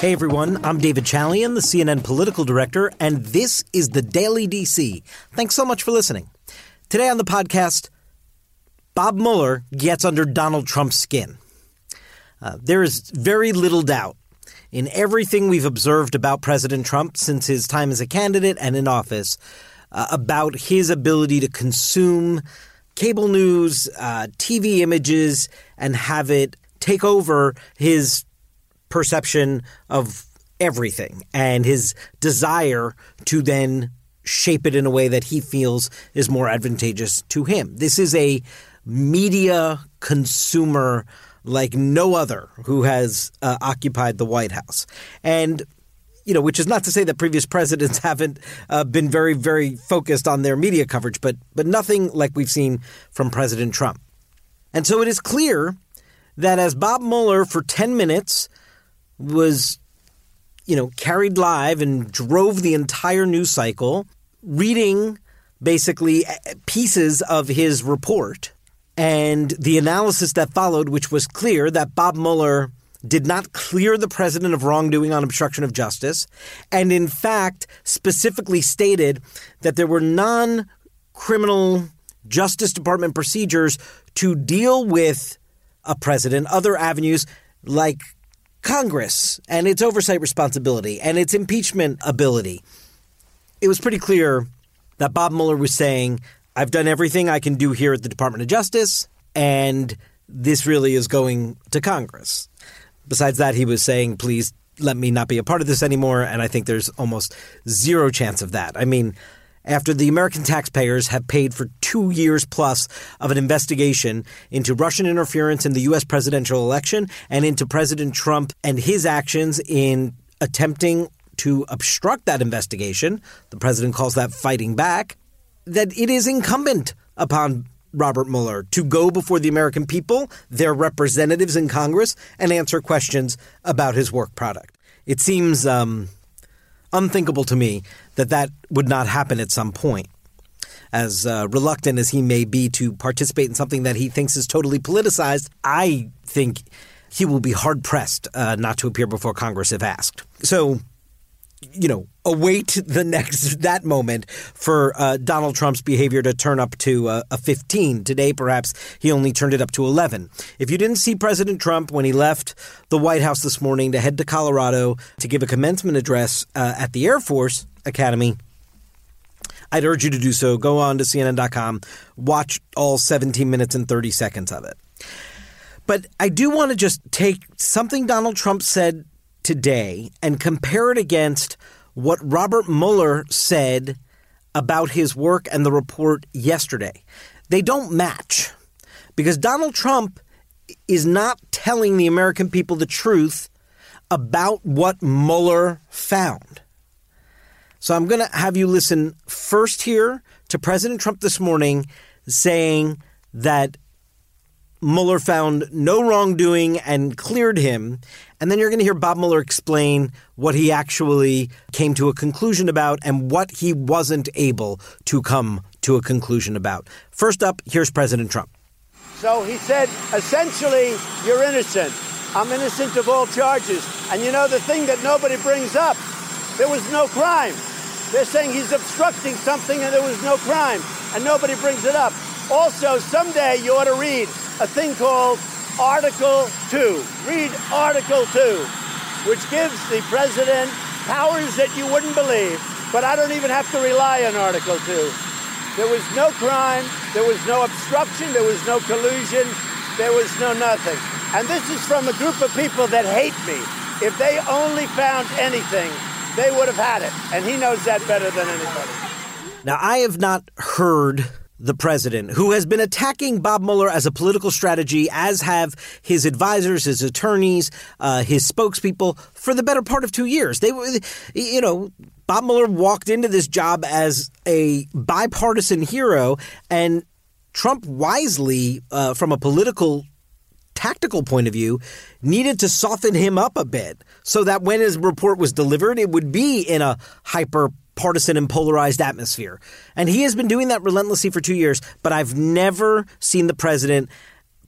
Hey everyone, I'm David Chalian, the CNN political director, and this is the Daily DC. Thanks so much for listening. Today on the podcast, Bob Mueller gets under Donald Trump's skin. Uh, there is very little doubt in everything we've observed about President Trump since his time as a candidate and in office uh, about his ability to consume cable news, uh, TV images, and have it take over his perception of everything and his desire to then shape it in a way that he feels is more advantageous to him. This is a media consumer like no other who has uh, occupied the White House. And you know, which is not to say that previous presidents haven't uh, been very, very focused on their media coverage, but but nothing like we've seen from President Trump. And so it is clear that as Bob Mueller for ten minutes was, you know, carried live and drove the entire news cycle, reading basically uh, pieces of his report and the analysis that followed, which was clear that Bob Mueller did not clear the president of wrongdoing on obstruction of justice, and in fact specifically stated that there were non criminal Justice Department procedures to deal with a president, other avenues like Congress and its oversight responsibility and its impeachment ability. It was pretty clear that Bob Mueller was saying, I've done everything I can do here at the Department of Justice, and this really is going to Congress. Besides that, he was saying, please let me not be a part of this anymore. And I think there's almost zero chance of that. I mean, after the American taxpayers have paid for two years plus of an investigation into Russian interference in the U.S. presidential election and into President Trump and his actions in attempting to obstruct that investigation, the president calls that fighting back, that it is incumbent upon Robert Mueller to go before the American people, their representatives in Congress, and answer questions about his work product. It seems um, unthinkable to me that that would not happen at some point. As uh, reluctant as he may be to participate in something that he thinks is totally politicized, I think he will be hard pressed uh, not to appear before Congress if asked. So you know, await the next that moment for uh, Donald Trump's behavior to turn up to uh, a 15. Today, perhaps he only turned it up to 11. If you didn't see President Trump when he left the White House this morning to head to Colorado to give a commencement address uh, at the Air Force Academy, I'd urge you to do so. Go on to CNN.com, watch all 17 minutes and 30 seconds of it. But I do want to just take something Donald Trump said today and compare it against what Robert Mueller said about his work and the report yesterday. They don't match because Donald Trump is not telling the American people the truth about what Mueller found. So I'm going to have you listen first here to President Trump this morning saying that Mueller found no wrongdoing and cleared him. And then you're going to hear Bob Mueller explain what he actually came to a conclusion about and what he wasn't able to come to a conclusion about. First up, here's President Trump. So he said, essentially, you're innocent. I'm innocent of all charges. And you know, the thing that nobody brings up, there was no crime. They're saying he's obstructing something and there was no crime, and nobody brings it up. Also, someday you ought to read a thing called Article 2. Read Article 2, which gives the president powers that you wouldn't believe, but I don't even have to rely on Article 2. There was no crime, there was no obstruction, there was no collusion, there was no nothing. And this is from a group of people that hate me. If they only found anything, they would have had it. And he knows that better than anybody. Now, I have not heard the president, who has been attacking Bob Mueller as a political strategy, as have his advisors, his attorneys, uh, his spokespeople for the better part of two years. They, you know, Bob Mueller walked into this job as a bipartisan hero, and Trump wisely, uh, from a political tactical point of view, needed to soften him up a bit so that when his report was delivered, it would be in a hyper partisan and polarized atmosphere. And he has been doing that relentlessly for two years, but I've never seen the president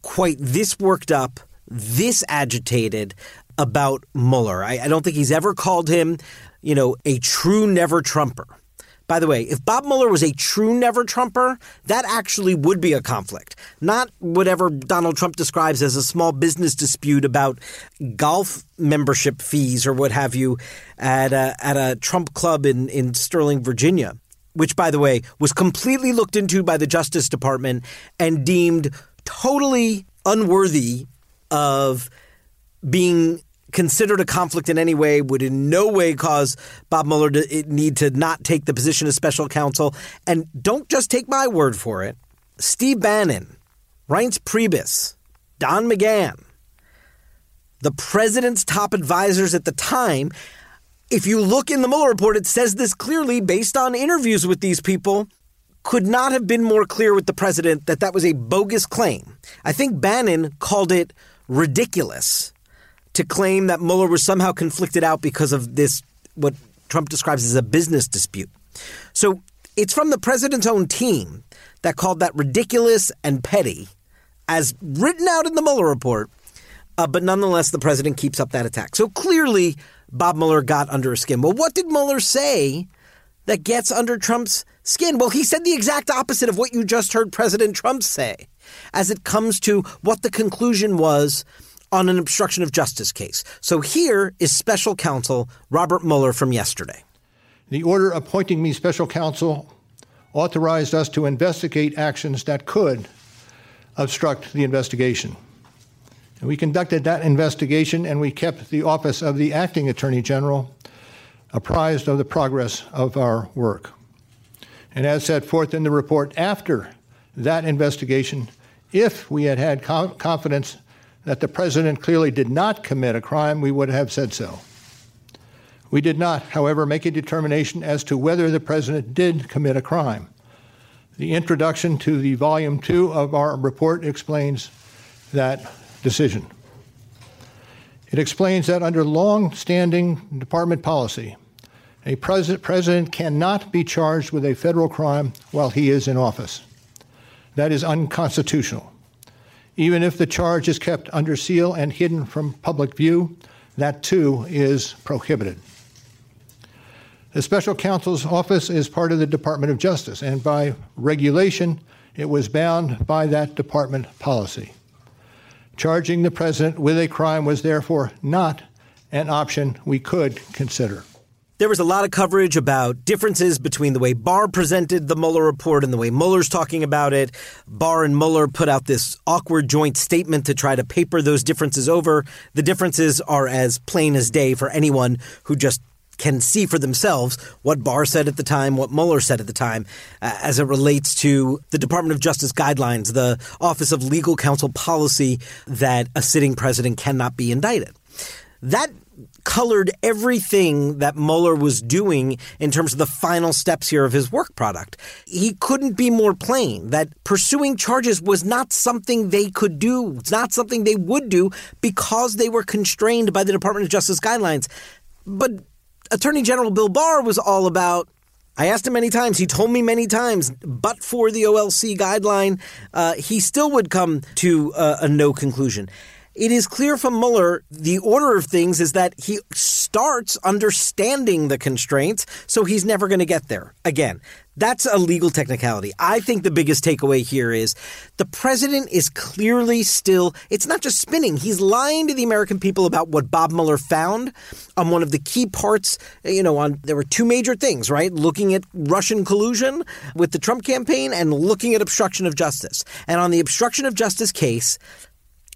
quite this worked up, this agitated about Mueller. I, I don't think he's ever called him, you know, a true never Trumper. By the way, if Bob Mueller was a true never Trumper, that actually would be a conflict. Not whatever Donald Trump describes as a small business dispute about golf membership fees or what have you at a, at a Trump club in, in Sterling, Virginia, which, by the way, was completely looked into by the Justice Department and deemed totally unworthy of being considered a conflict in any way, would in no way cause Bob Mueller to need to not take the position of special counsel. And don't just take my word for it. Steve Bannon, Reince Priebus, Don McGahn, the president's top advisors at the time. If you look in the Mueller report, it says this clearly based on interviews with these people. Could not have been more clear with the president that that was a bogus claim. I think Bannon called it ridiculous to claim that Mueller was somehow conflicted out because of this, what Trump describes as a business dispute. So it's from the president's own team that called that ridiculous and petty, as written out in the Mueller report. Uh, but nonetheless, the president keeps up that attack. So clearly, Bob Mueller got under his skin. Well, what did Mueller say that gets under Trump's skin? Well, he said the exact opposite of what you just heard President Trump say as it comes to what the conclusion was on an obstruction of justice case. So here is special counsel Robert Mueller from yesterday. The order appointing me special counsel authorized us to investigate actions that could obstruct the investigation. And we conducted that investigation and we kept the office of the acting attorney general apprised of the progress of our work. And as set forth in the report after that investigation, if we had had confidence that the president clearly did not commit a crime, we would have said so. We did not, however, make a determination as to whether the president did commit a crime. The introduction to the volume two of our report explains that decision. It explains that under long standing department policy, a president, president cannot be charged with a federal crime while he is in office. That is unconstitutional. Even if the charge is kept under seal and hidden from public view, that too is prohibited. The special counsel's office is part of the Department of Justice, and by regulation, it was bound by that department policy. Charging the president with a crime was therefore not an option we could consider. There was a lot of coverage about differences between the way Barr presented the Mueller report and the way Mueller's talking about it. Barr and Mueller put out this awkward joint statement to try to paper those differences over. The differences are as plain as day for anyone who just can see for themselves what Barr said at the time, what Mueller said at the time, uh, as it relates to the Department of Justice guidelines, the Office of Legal Counsel policy that a sitting president cannot be indicted. That colored everything that Mueller was doing in terms of the final steps here of his work product. He couldn't be more plain that pursuing charges was not something they could do. It's not something they would do because they were constrained by the Department of Justice guidelines. But Attorney General Bill Barr was all about I asked him many times. He told me many times, but for the OLC guideline, uh, he still would come to uh, a no conclusion it is clear from Mueller the order of things is that he starts understanding the constraints, so he's never going to get there. Again, that's a legal technicality. I think the biggest takeaway here is the president is clearly still, it's not just spinning, he's lying to the American people about what Bob Mueller found on one of the key parts. You know, on there were two major things, right? Looking at Russian collusion with the Trump campaign and looking at obstruction of justice. And on the obstruction of justice case,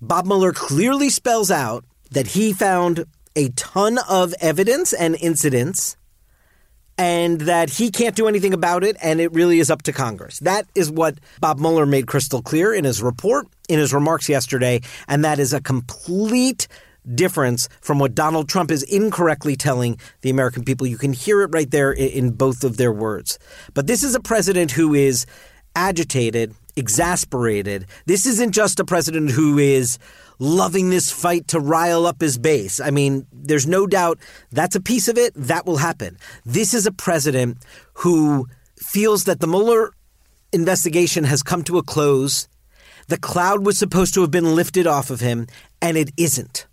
Bob Mueller clearly spells out that he found a ton of evidence and incidents and that he can't do anything about it, and it really is up to Congress. That is what Bob Mueller made crystal clear in his report, in his remarks yesterday, and that is a complete difference from what Donald Trump is incorrectly telling the American people. You can hear it right there in both of their words. But this is a president who is agitated, exasperated. This isn't just a president who is loving this fight to rile up his base. I mean, there's no doubt that's a piece of it. That will happen. This is a president who feels that the Mueller investigation has come to a close. The cloud was supposed to have been lifted off of him, and it isn't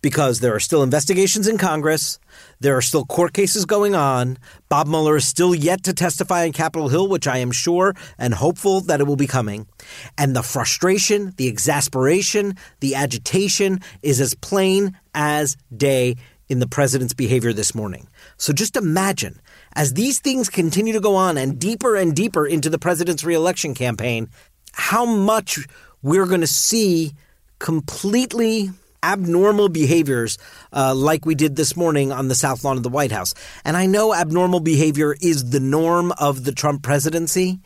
because there are still investigations in Congress. There are still court cases going on. Bob Mueller is still yet to testify on Capitol Hill, which I am sure and hopeful that it will be coming. And the frustration, the exasperation, the agitation is as plain as day in the president's behavior this morning. So just imagine as these things continue to go on and deeper and deeper into the president's reelection campaign, how much we're going to see completely abnormal behaviors uh, like we did this morning on the South Lawn of the White House. And I know abnormal behavior is the norm of the Trump presidency,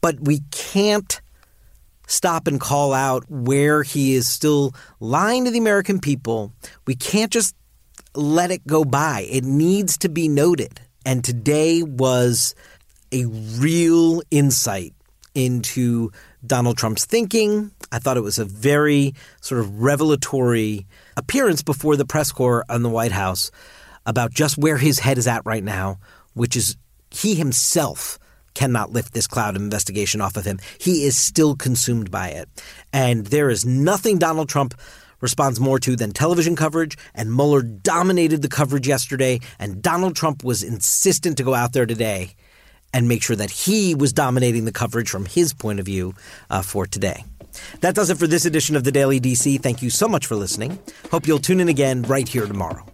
but we can't stop and call out where he is still lying to the American people. We can't just let it go by. It needs to be noted. And today was a real insight into Donald Trump's thinking. I thought it was a very sort of revelatory appearance before the press corps on the White House about just where his head is at right now, which is he himself cannot lift this cloud of investigation off of him. He is still consumed by it. And there is nothing Donald Trump responds more to than television coverage, and Mueller dominated the coverage yesterday, and Donald Trump was insistent to go out there today and make sure that he was dominating the coverage from his point of view uh, for today. That does it for this edition of the Daily DC. Thank you so much for listening. Hope you'll tune in again right here tomorrow.